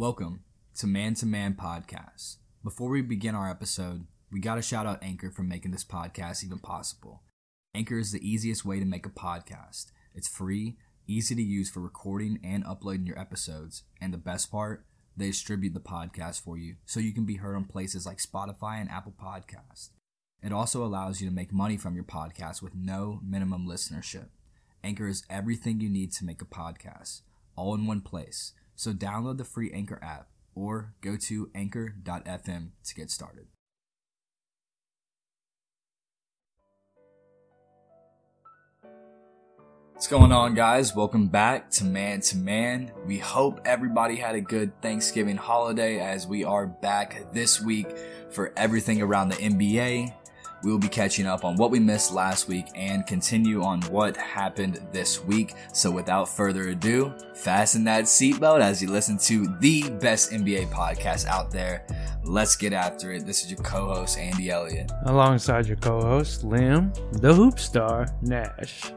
Welcome to Man to Man Podcast. Before we begin our episode, we got to shout out Anchor for making this podcast even possible. Anchor is the easiest way to make a podcast. It's free, easy to use for recording and uploading your episodes, and the best part, they distribute the podcast for you so you can be heard on places like Spotify and Apple Podcasts. It also allows you to make money from your podcast with no minimum listenership. Anchor is everything you need to make a podcast, all in one place. So download the free Anchor app or go to anchor.fm to get started. What's going on, guys? Welcome back to Man to Man. We hope everybody had a good Thanksgiving holiday as we are back this week for everything around the NBA. We will be catching up on what we missed last week and continue on what happened this week. So without further ado, fasten that seatbelt as you listen to the best NBA podcast out there. Let's get after it. This is your co-host, Andy Elliott. Alongside your co-host, Liam, the hoop star, Nash.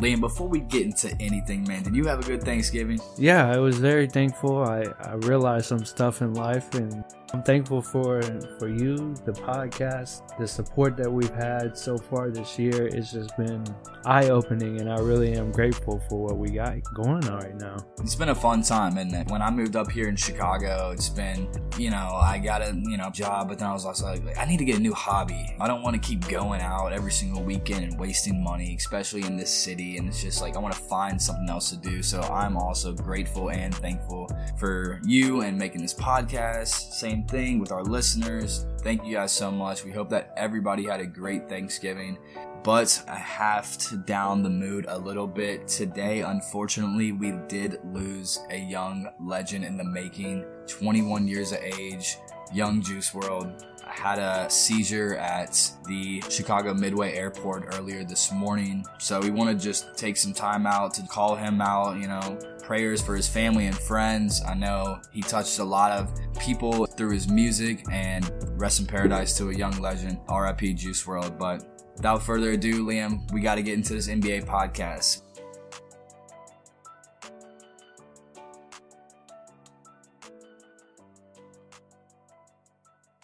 Liam, before we get into anything, man, did you have a good Thanksgiving? Yeah, I was very thankful. I, I realized some stuff in life and I'm thankful for for you, the podcast, the support that we've had so far this year. It's just been eye opening, and I really am grateful for what we got going on right now. It's been a fun time, and when I moved up here in Chicago, it's been you know I got a you know job, but then I was also like I need to get a new hobby. I don't want to keep going out every single weekend and wasting money, especially in this city. And it's just like I want to find something else to do. So I'm also grateful and thankful for you and making this podcast. Same same thing with our listeners. Thank you guys so much. We hope that everybody had a great Thanksgiving. But I have to down the mood a little bit. Today, unfortunately, we did lose a young legend in the making, 21 years of age, young Juice WRLD had a seizure at the Chicago Midway Airport earlier this morning. So we want to just take some time out to call him out, you know, prayers for his family and friends. I know he touched a lot of people through his music and rest in paradise to a young legend, RIP Juice WRLD. But without further ado, Liam, we got to get into this NBA podcast.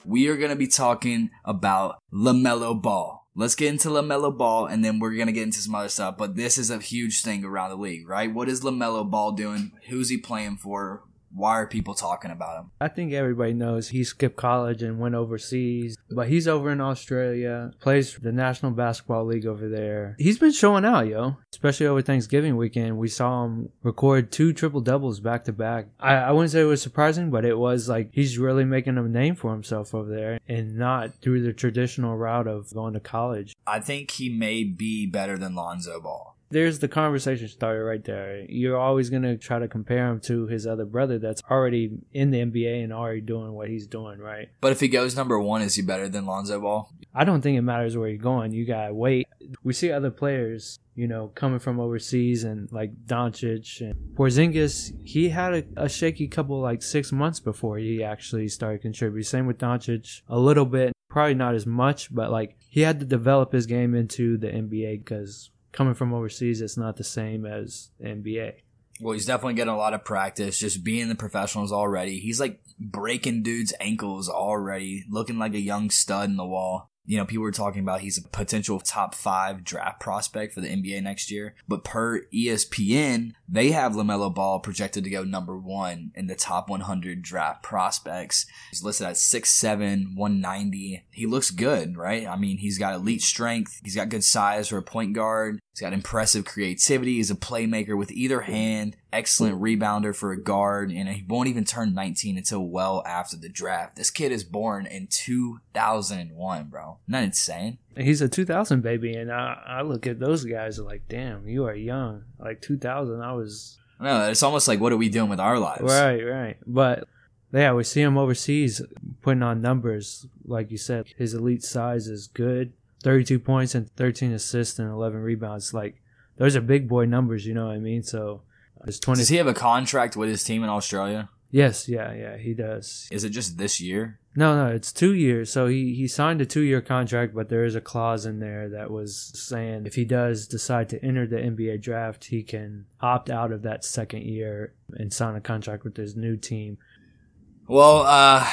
We are going to be talking about LaMelo Ball. Let's get into LaMelo Ball and then we're going to get into some other stuff. But this is a huge thing around the league, right? What is LaMelo Ball doing? Who's he playing for? Why are people talking about him? I think everybody knows he skipped college and went overseas, but he's over in Australia, plays for the National Basketball League over there. He's been showing out, yo. Especially over Thanksgiving weekend, we saw him record two triple doubles back to back. I, I wouldn't say it was surprising, but it was like he's really making a name for himself over there and not through the traditional route of going to college. I think he may be better than Lonzo Ball there's the conversation started right there. You're always going to try to compare him to his other brother that's already in the NBA and already doing what he's doing, right? But if he goes number one, is he better than Lonzo Ball? I don't think it matters where you're going. You got to wait. We see other players, you know, coming from overseas and like Doncic and Porzingis. He had a, a shaky couple, like six months before he actually started contributing. Same with Doncic, a little bit, probably not as much, but like he had to develop his game into the NBA because coming from overseas, it's not the same as NBA. Well, he's definitely getting a lot of practice, just being the professionals already. He's like breaking dudes' ankles already, looking like a young stud in the wall you know, people were talking about he's a potential top five draft prospect for the NBA next year. But per ESPN, they have LaMelo Ball projected to go number one in the top 100 draft prospects. He's listed at 6'7, 190. He looks good, right? I mean, he's got elite strength. He's got good size for a point guard. He's got impressive creativity. He's a playmaker with either hand, excellent rebounder for a guard, and he won't even turn 19 until well after the draft. This kid is born in 2001, bro. Isn't that insane? He's a 2000 baby, and I, I look at those guys like, damn, you are young. Like 2000, I was. No, it's almost like, what are we doing with our lives? Right, right. But yeah, we see him overseas putting on numbers. Like you said, his elite size is good. 32 points and 13 assists and 11 rebounds. Like, those are big boy numbers, you know what I mean? So, it's 20. Does he have a contract with his team in Australia? Yes, yeah, yeah, he does. Is it just this year? No, no, it's two years. So he, he signed a two year contract, but there is a clause in there that was saying if he does decide to enter the NBA draft, he can opt out of that second year and sign a contract with his new team. Well, uh,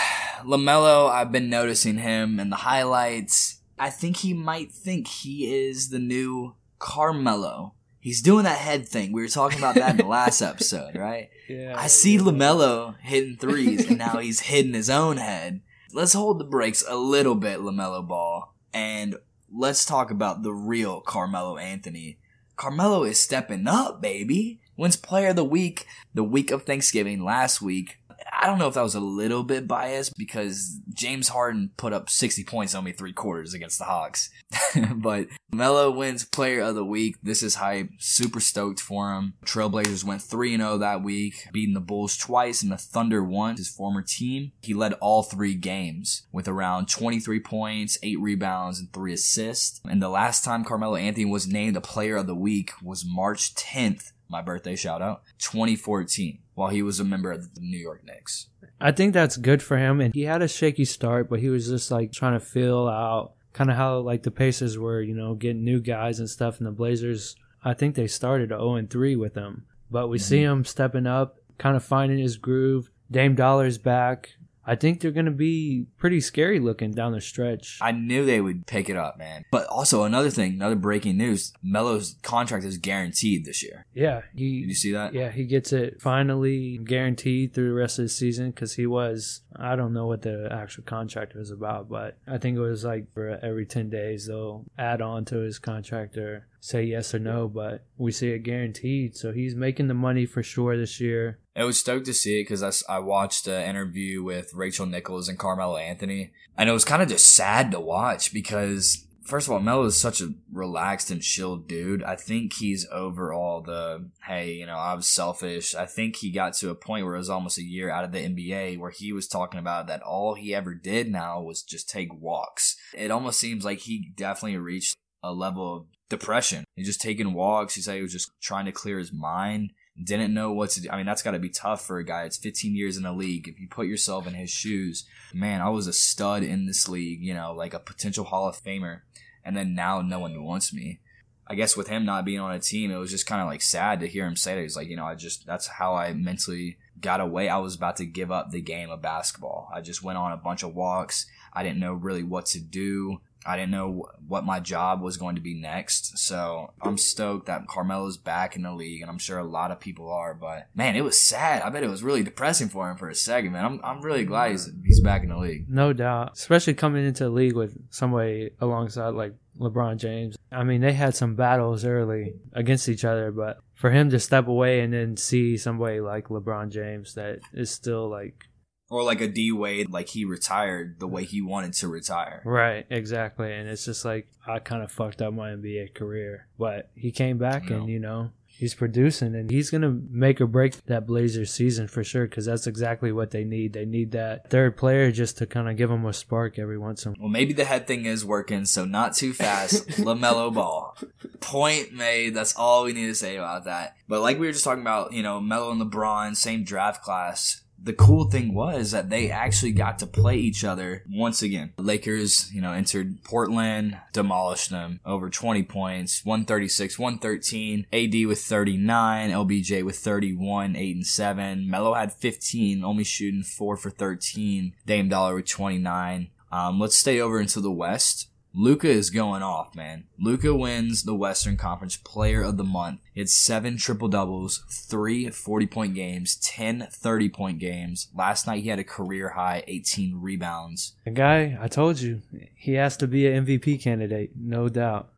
LaMelo, I've been noticing him in the highlights. I think he might think he is the new Carmelo. He's doing that head thing. We were talking about that in the last episode, right? Yeah. I see LaMelo hitting threes, and now he's hitting his own head. Let's hold the brakes a little bit, LaMelo Ball, and let's talk about the real Carmelo Anthony. Carmelo is stepping up, baby. Wins Player of the Week the week of Thanksgiving last week. I don't know if that was a little bit biased because James Harden put up 60 points only three quarters against the Hawks. but Melo wins player of the week. This is hype. Super stoked for him. Trailblazers went 3 0 that week, beating the Bulls twice and the Thunder once, his former team. He led all three games with around 23 points, 8 rebounds, and 3 assists. And the last time Carmelo Anthony was named a player of the week was March 10th, my birthday shout out, 2014 while he was a member of the New York Knicks. I think that's good for him. And he had a shaky start, but he was just like trying to fill out kind of how like the Pacers were, you know, getting new guys and stuff. And the Blazers, I think they started 0 and 3 with him, but we mm-hmm. see him stepping up, kind of finding his groove. Dame Dollar's back. I think they're going to be pretty scary looking down the stretch. I knew they would pick it up, man. But also another thing, another breaking news: Melo's contract is guaranteed this year. Yeah, he. Did you see that? Yeah, he gets it finally guaranteed through the rest of the season because he was. I don't know what the actual contract was about, but I think it was like for every ten days they'll add on to his contract or say yes or no. But we see it guaranteed, so he's making the money for sure this year. I was stoked to see it because I, I watched an interview with Rachel Nichols and Carmelo Anthony, and it was kind of just sad to watch because first of all, Melo is such a relaxed and chilled dude. I think he's over all the hey, you know, I was selfish. I think he got to a point where it was almost a year out of the NBA where he was talking about that all he ever did now was just take walks. It almost seems like he definitely reached a level of depression. He's just taking walks. He said he was just trying to clear his mind didn't know what to do. I mean, that's got to be tough for a guy. It's 15 years in the league. If you put yourself in his shoes, man, I was a stud in this league, you know, like a potential Hall of Famer. And then now no one wants me. I guess with him not being on a team, it was just kind of like sad to hear him say that. He's like, you know, I just, that's how I mentally got away. I was about to give up the game of basketball. I just went on a bunch of walks. I didn't know really what to do. I didn't know what my job was going to be next. So I'm stoked that Carmelo's back in the league, and I'm sure a lot of people are. But man, it was sad. I bet it was really depressing for him for a second, man. I'm, I'm really glad he's, he's back in the league. No doubt. Especially coming into the league with somebody alongside like LeBron James. I mean, they had some battles early against each other, but for him to step away and then see somebody like LeBron James that is still like or like a D Wade, like he retired the way he wanted to retire. Right, exactly. And it's just like I kind of fucked up my NBA career, but he came back and you know he's producing and he's gonna make or break that Blazers season for sure because that's exactly what they need. They need that third player just to kind of give them a spark every once in a while. Well, maybe the head thing is working, so not too fast. LaMelo Ball, point made. That's all we need to say about that. But like we were just talking about, you know, Melo and LeBron, same draft class the cool thing was that they actually got to play each other once again. The Lakers, you know, entered Portland, demolished them over 20 points, 136, 113. AD with 39, LBJ with 31, 8 and 7. Melo had 15, only shooting 4 for 13. Dame Dollar with 29. Um, let's stay over into the West. Luka is going off, man. Luka wins the Western Conference Player of the Month. It's seven triple doubles, three 40 point games, 10 30 point games. Last night he had a career high 18 rebounds. The guy, I told you, he has to be an MVP candidate, no doubt.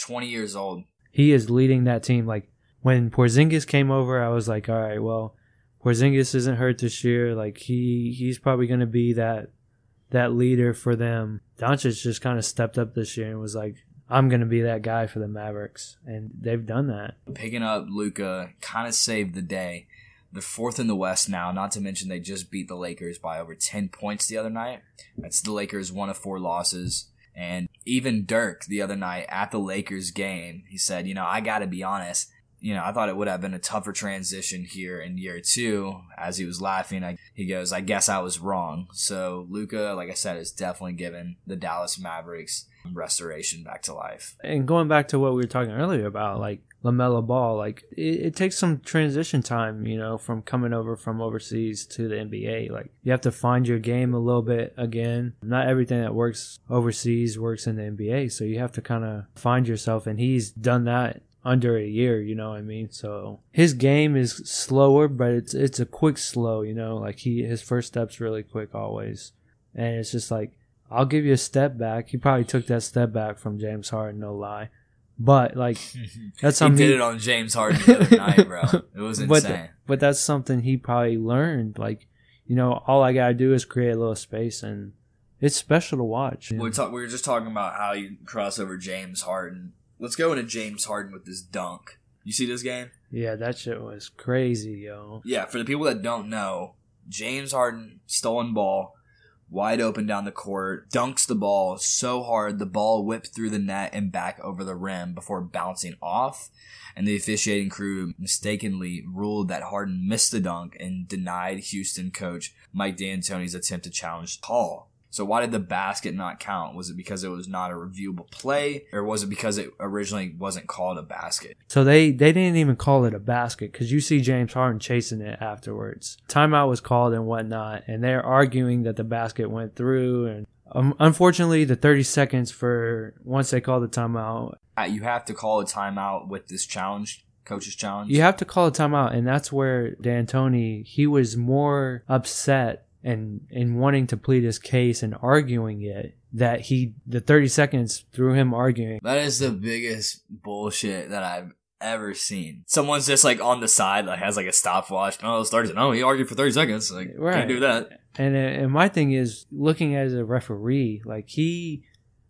20 years old. He is leading that team. Like when Porzingis came over, I was like, all right, well, Porzingis isn't hurt this year. Like he, he's probably going to be that that leader for them. Doncic just kind of stepped up this year and was like, I'm going to be that guy for the Mavericks. And they've done that. Picking up Luka kind of saved the day. They're fourth in the West now, not to mention they just beat the Lakers by over 10 points the other night. That's the Lakers' one of four losses. And even Dirk the other night at the Lakers game, he said, you know, I got to be honest you know, I thought it would have been a tougher transition here in year two. As he was laughing, I, he goes, "I guess I was wrong." So Luka, like I said, is definitely given the Dallas Mavericks restoration back to life. And going back to what we were talking earlier about, like LaMelo Ball. Like it, it, takes some transition time, you know, from coming over from overseas to the NBA. Like you have to find your game a little bit again. Not everything that works overseas works in the NBA, so you have to kind of find yourself. And he's done that under a year, you know what I mean? So his game is slower, but it's it's a quick slow, you know, like he his first step's really quick always. And it's just like I'll give you a step back. He probably took that step back from James Harden, no lie. But like that's something he did it on James Harden the other night, bro. It was insane. But, but that's something he probably learned. Like, you know, all I gotta do is create a little space and it's special to watch. We, talk, we were just talking about how you cross over James Harden Let's go into James Harden with this dunk. You see this game? Yeah, that shit was crazy, yo. Yeah, for the people that don't know, James Harden stolen ball, wide open down the court, dunks the ball so hard the ball whipped through the net and back over the rim before bouncing off. And the officiating crew mistakenly ruled that Harden missed the dunk and denied Houston coach Mike D'Antoni's attempt to challenge Paul. So why did the basket not count? Was it because it was not a reviewable play, or was it because it originally wasn't called a basket? So they they didn't even call it a basket because you see James Harden chasing it afterwards. Timeout was called and whatnot, and they're arguing that the basket went through. And um, unfortunately, the 30 seconds for once they call the timeout, uh, you have to call a timeout with this challenge coach's challenge. You have to call a timeout, and that's where D'Antoni he was more upset and in wanting to plead his case and arguing it that he the 30 seconds through him arguing. That is the biggest bullshit that i've ever seen. Someone's just like on the side like has like a stopwatch. Oh it's 30 oh he argued for 30 seconds. Like right. can't do that. And uh, and my thing is looking as a referee like he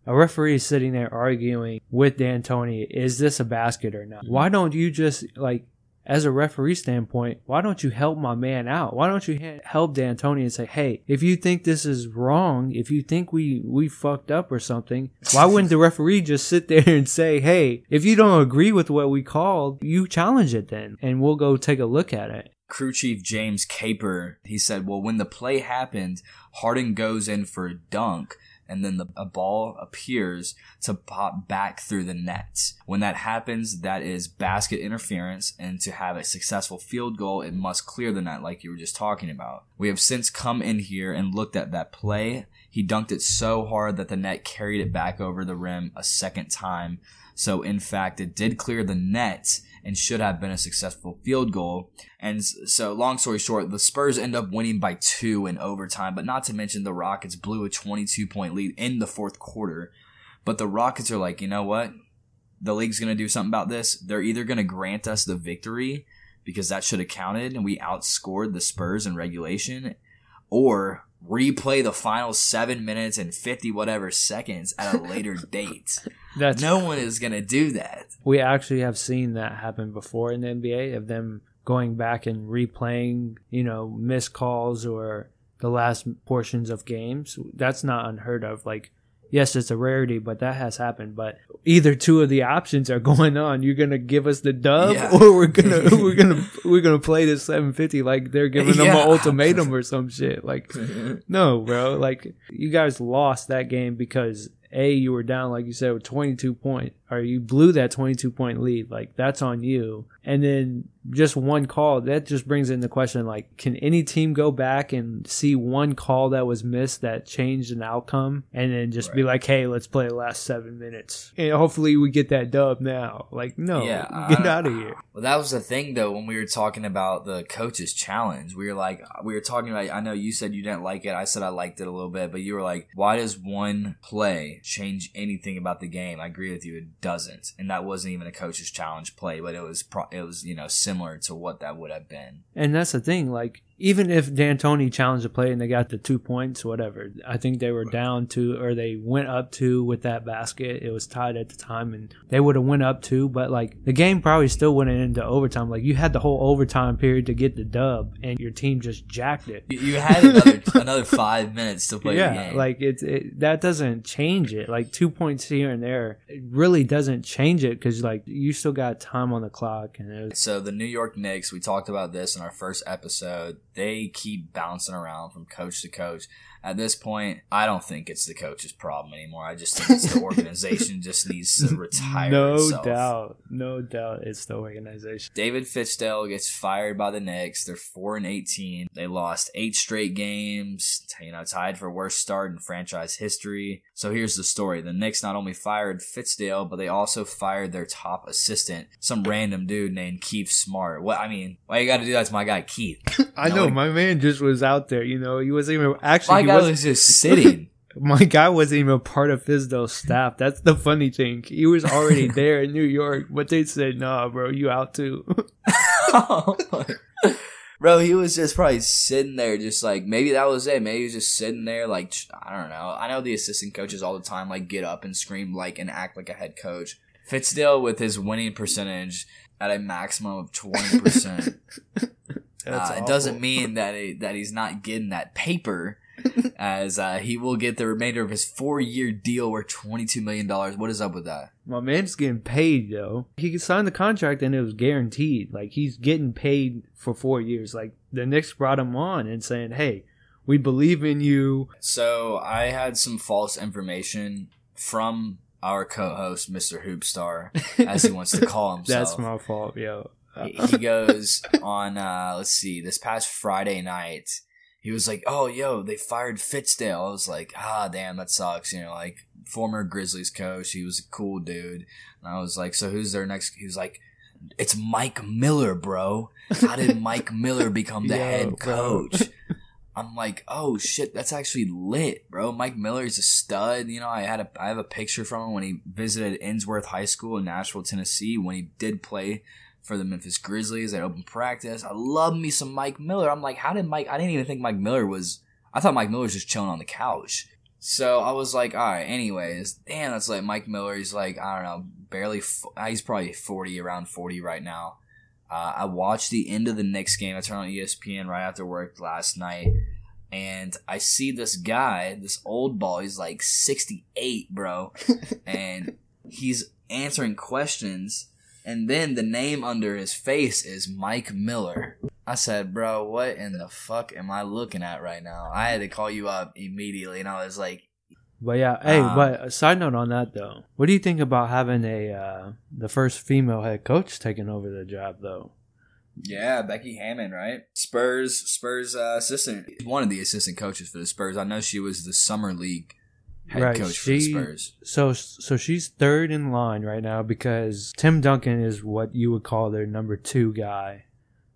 a referee is sitting there arguing with D'Antoni, is this a basket or not? Mm-hmm. Why don't you just like as a referee standpoint, why don't you help my man out? Why don't you help D'Antoni and say, hey, if you think this is wrong, if you think we, we fucked up or something, why wouldn't the referee just sit there and say, hey, if you don't agree with what we called, you challenge it then, and we'll go take a look at it crew chief James Capers, he said, well, when the play happened, Harden goes in for a dunk and then the, a ball appears to pop back through the net. When that happens, that is basket interference, and to have a successful field goal, it must clear the net, like you were just talking about. We have since come in here and looked at that play. He dunked it so hard that the net carried it back over the rim a second time. So, in fact, it did clear the net and should have been a successful field goal. And so, long story short, the Spurs end up winning by two in overtime, but not to mention the Rockets blew a 22 point lead in the fourth quarter. But the Rockets are like, you know what? The league's going to do something about this. They're either going to grant us the victory because that should have counted and we outscored the Spurs in regulation, or replay the final seven minutes and 50 whatever seconds at a later date. That's no one is going to do that. We actually have seen that happen before in the NBA of them going back and replaying, you know, missed calls or the last portions of games. That's not unheard of. Like, yes, it's a rarity, but that has happened. But either two of the options are going on. You're gonna give us the dub, yeah. or we're gonna we're gonna we're gonna play this 750 like they're giving yeah. them an ultimatum or some shit. Like, no, bro. Like, you guys lost that game because a you were down like you said with 22 point or you blew that 22 point lead like that's on you and then just one call that just brings in the question like can any team go back and see one call that was missed that changed an outcome? And then just right. be like hey let's play the last seven minutes. And hopefully we get that dub now. Like no yeah, get uh, out of here. well that was the thing though when we were talking about the coaches challenge. We were like we were talking about i know you said you didn't like it. I said i liked it a little bit but you were like why does one play change anything about the game? I agree with you it doesn't. And that wasn't even a coach's challenge play but it was pro- it was you know similar to what that would have been. And that's the thing, like even if D'Antoni challenged the play and they got the two points, whatever, I think they were down to or they went up two with that basket. It was tied at the time, and they would have went up two, but like the game probably still went into overtime. Like you had the whole overtime period to get the dub, and your team just jacked it. You had another another five minutes to play yeah, the game. like it's it, that doesn't change it. Like two points here and there, it really doesn't change it because like you still got time on the clock. And was- so the New York Knicks, we talked about this in our first episode they keep bouncing around from coach to coach. At this point, I don't think it's the coach's problem anymore. I just think it's the organization just needs to retire. no itself. doubt, no doubt, it's the organization. David Fizdale gets fired by the Knicks. They're four and eighteen. They lost eight straight games. You know, tied for worst start in franchise history. So here's the story: the Knicks not only fired Fizdale, but they also fired their top assistant, some random dude named Keith Smart. What I mean, why you got to do that to my guy Keith? I No, know like- my man just was out there. You know, he wasn't even actually. Guy wasn't, was just sitting. my guy wasn't even part of Fizdale's staff. That's the funny thing. He was already there in New York, but they said, "Nah, bro, you out too." Bro, he was just probably sitting there, just like maybe that was it. Maybe he was just sitting there, like I don't know. I know the assistant coaches all the time like get up and scream like and act like a head coach. Fizdale with his winning percentage at a maximum of twenty percent. Uh, it doesn't mean that he, that he's not getting that paper, as uh, he will get the remainder of his four year deal worth twenty two million dollars. What is up with that? My man's getting paid though. He signed the contract and it was guaranteed. Like he's getting paid for four years. Like the Knicks brought him on and saying, "Hey, we believe in you." So I had some false information from our co-host, Mr. Hoopstar, as he wants to call himself. That's my fault, yo. he he goes on uh let's see this past friday night he was like oh yo they fired fizdale. I was like ah damn that sucks. You know like former grizzlies coach he was a cool dude. And i was like so who's their next he was like it's mike miller bro. How did mike miller become the Yo, head bro. coach? I'm like oh shit that's actually lit bro. Mike miller is a stud. You know i had a i have a picture from him when he visited ensworth high school in nashville tennessee when he did play for the Memphis Grizzlies at open practice. I love me some Mike Miller. I'm like, how did Mike? I didn't even think Mike Miller was. I thought Mike Miller was just chilling on the couch. So I was like, all right. Anyways, damn, that's like Mike Miller. He's like, I don't know, barely. uh, He's probably forty, around forty right now. Uh, I watched the end of the Knicks game. I turned on ESPN right after work last night, and I see this guy, this old ball. He's like sixty eight, bro, and he's answering questions and then the name under his face is Mike Miller. I said, bro, what in the fuck am I looking at right now? I had to call you up immediately, and I was like, But yeah, hey, Um, but a side note on that though, what do you think about having a uh, the first female head coach taking over the job though? yeah, Becky Hammon, right? Spurs, Spurs uh, assistant, one of the assistant coaches for the Spurs. I know she was the summer league head Right, coach for the Spurs. So so she's third in line right now because Tim Duncan is what you would call their number two guy.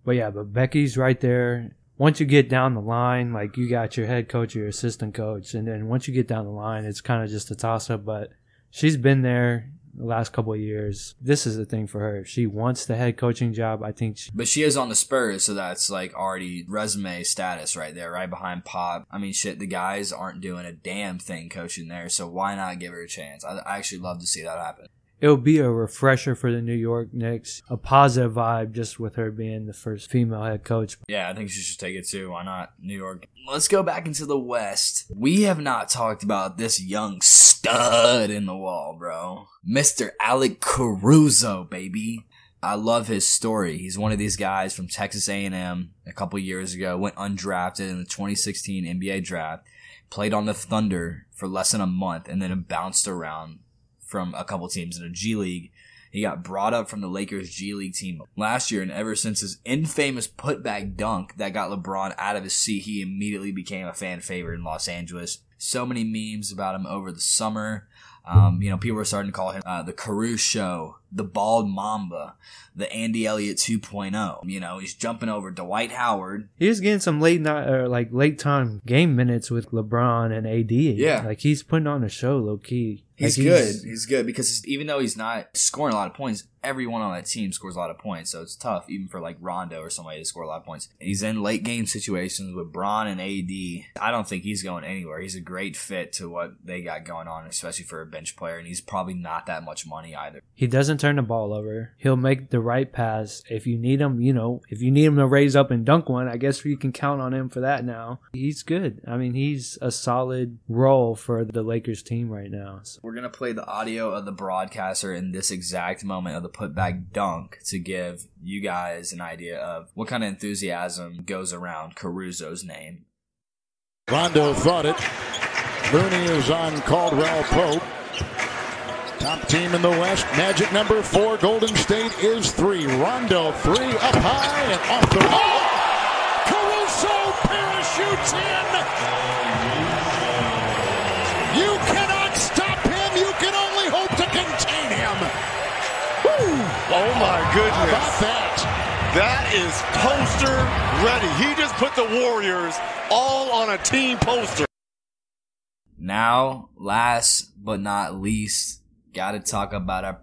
But yeah, but Becky's right there. Once you get down the line, like you got your head coach, your assistant coach, and then once you get down the line, it's kind of just a toss up. But she's been there the last couple of years. This is the thing for her. If she wants the head coaching job, I think she, But she is on the Spurs, so that's like already resume status right there, right behind Pop. I mean, shit, the guys aren't doing a damn thing coaching there, so why not give her a chance? I, I actually love to see that happen. it'll be a refresher for the New York Knicks, a positive vibe just with her being the first female head coach. Yeah, I think she should take it too. Why not? New York. Let's go back into the West. We have not talked about this young stud in the wall, bro. Mr. Alex Caruso, baby. I love his story. He's one of these guys from Texas A&M a couple years ago, went undrafted in the 2016 NBA draft, played on the Thunder for less than a month, and then bounced around from a couple teams in a G League. He got brought up from the Lakers G League team last year, and ever since his infamous putback dunk that got LeBron out of his seat, he immediately became a fan favorite in Los Angeles. So many memes about him over the summer. Um, you know, people were starting to call him uh, the Caruso Show, the Bald Mamba, the Andy Elliott 2.0. You know, he's jumping over Dwight Howard. He was getting some late night or like late time game minutes with LeBron and AD. Yeah. like he's putting on a show, low key. He's Like, good. He's good because even though he's not scoring a lot of points, everyone on that team scores a lot of points. So it's tough, even for like Rondo or somebody to score a lot of points. He's in late game situations with Bron and AD. I don't think he's going anywhere. He's a great fit to what they got going on, especially for a bench player, and he's probably not that much money either. He doesn't turn the ball over. He'll make the right pass. If you need him, you know, if you need him to raise up and dunk one, I guess you can count on him for that now. He's good. I mean, he's a solid role for the Lakers team right now. So. We're gonna play the audio of the broadcaster in this exact moment of the putback dunk to give you guys an idea of what kind of enthusiasm goes around Caruso's name. Rondo thought it. Looney is on Caldwell Pope. Top team in the West. Magic number four. Golden State is three. Rondo three up high and off the wall. Caruso parachutes in. You cannot stop him. You can only hope to contain him. Woo. Oh my goodness! How goodness. about that? That is poster ready. He just put the Warriors all on a team poster. Now, last but not least, gotta talk about our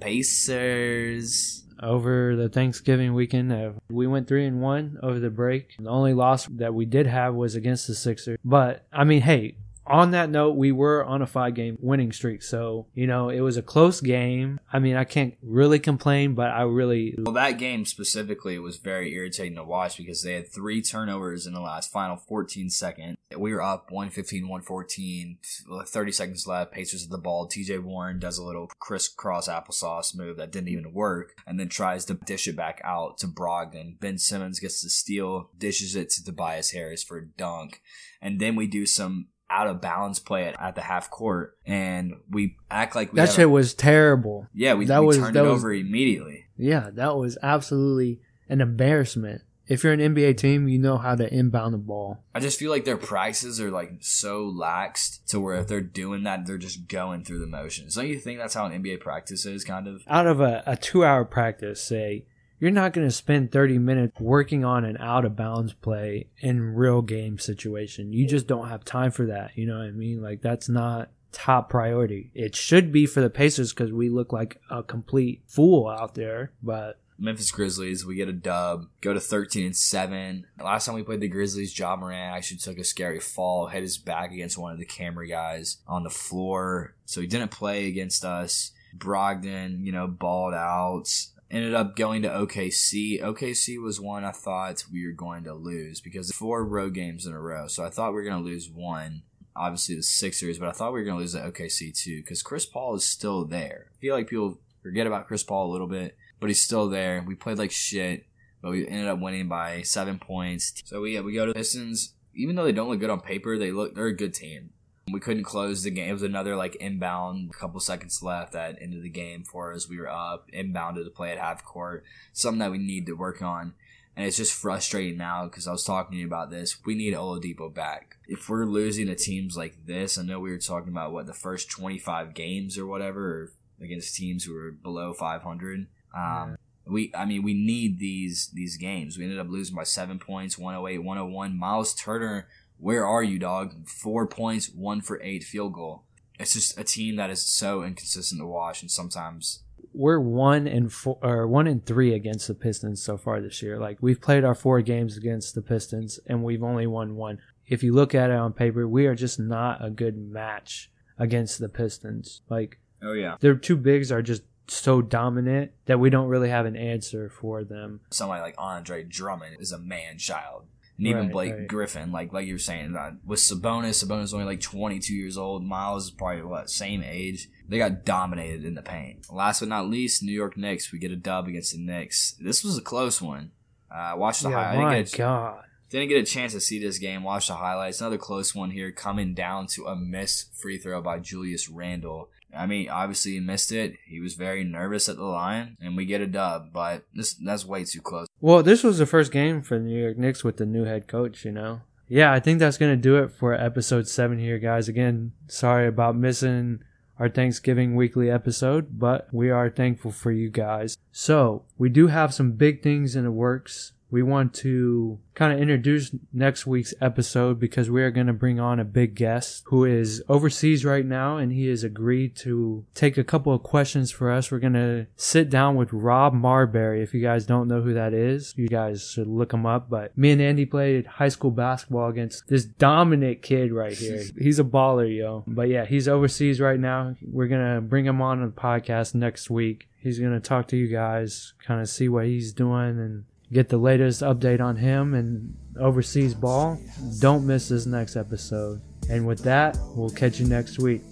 Pacers. over the Thanksgiving weekend. Uh, we went three and one over the break. The only loss that we did have was against the Sixers. But I mean, hey. On that note, we were on a five game winning streak. So, you know, it was a close game. I mean, I can't really complain, but I really Well, that game specifically was very irritating to watch because they had three turnovers in the last final 14 seconds. We were up 115, 114, 30 seconds left. Pacers at the ball. TJ Warren does a little crisscross applesauce move that didn't even work and then tries to dish it back out to Brogdon. Ben Simmons gets the steal, dishes it to Tobias Harris for a dunk. And then we do some out of balance play at, at the half court and we act like we that have a- shit was terrible. yeah, we, that we was- turned that it was- over immediately. Yeah, that was absolutely an embarrassment. If you're an NBA team, you know how to inbound the ball. I just feel like their prices are like so laxed to where if they're doing that, they're just going through the motions. Don't you think that's how an NBA practice is, kind of? Out of a, a two hour practice, say, you're not going to spend 30 minutes working on an out of bounds play in real game situation. You just don't have time for that. You know what I mean? Like, that's not top priority. It should be for the Pacers because we look like a complete fool out there, but Memphis Grizzlies, we get a dub, go to 13 and 7. Last time we played the Grizzlies, Ja Morant actually took a scary fall, hit his back against one of the camera guys on the floor. So he didn't play against us. Brogdon, you know, balled out. Ended up going to OKC. OKC was one I thought we were going to lose because four road games in a row. So I thought we were going to lose one. Obviously the Sixers, but I thought we were going to lose the OKC too because Chris Paul is still there. I feel like people forget about Chris Paul a little bit, but he's still there. We played like shit, but we ended up winning by seven points. So we we go to Pistons. Even though they don't look good on paper, they look they're a good team. We couldn't close the game. It was another like inbound, a couple seconds left at end of the game for us. We were up, inbounded to play at half court. Something that we need to work on. And it's just frustrating now because I was talking to you about this. We need Oladipo back. If we're losing to teams like this, I know we were talking about what the first 25 games or whatever against teams who were below 500. Um, we, I mean, we need these these games. We ended up losing by seven points, 108, 101. Miles Turner, where are you, dog? Four points, one for eight field goal. It's just a team that is so inconsistent to watch, and sometimes we're one and four or one and three against the Pistons so far this year. Like we've played our four games against the Pistons and we've only won one. If you look at it on paper, we are just not a good match against the Pistons. Like oh yeah, their two bigs are just so dominant that we don't really have an answer for them. somebody like Andre Drummond is a man child. And even Right, Blake right. Griffin, like like you were saying, uh, with Sabonis, Sabonis is only like 22 years old. Miles is probably what same age. They got dominated in the paint. Last but not least, New York Knicks. We get a dub against the Knicks. This was a close one. Uh, watch the Yeah, highlight. I my didn't get a- God. didn't get a chance to see this game. Watch the highlights. Another close one here, coming down to a missed free throw by Julius Randle. I mean, obviously he missed it. He was very nervous at the line, and we get a dub. But this that's way too close. Well, this was the first game for the New York Knicks with the new head coach, you know. Yeah, I think that's to do it for episode 7 here, guys. Again, sorry about missing our Thanksgiving weekly episode, but we are thankful for you guys. So, we do have some big things in the works we want to kind of introduce next week's episode because we are going to bring on a big guest who is overseas right now and he has agreed to take a couple of questions for us. We're going to sit down with Rob Marbury. If you guys don't know who that is, you guys should look him up. But me and Andy played high school basketball against this dominant kid right here. He's a baller, yo. But yeah, he's overseas right now. We're going to bring him on the podcast next week. He's going to talk to you guys, kind of see what he's doing and get the latest update on him and overseas ball. Don't miss this next episode. And with that, we'll catch you next week.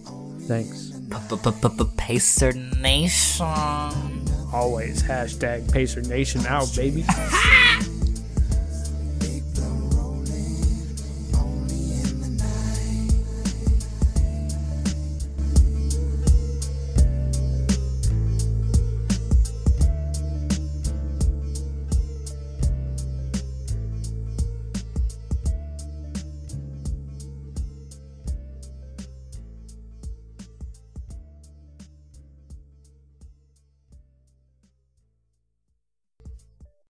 Thanks. Pacer Nation. Always hashtag Pacer Nation out, baby.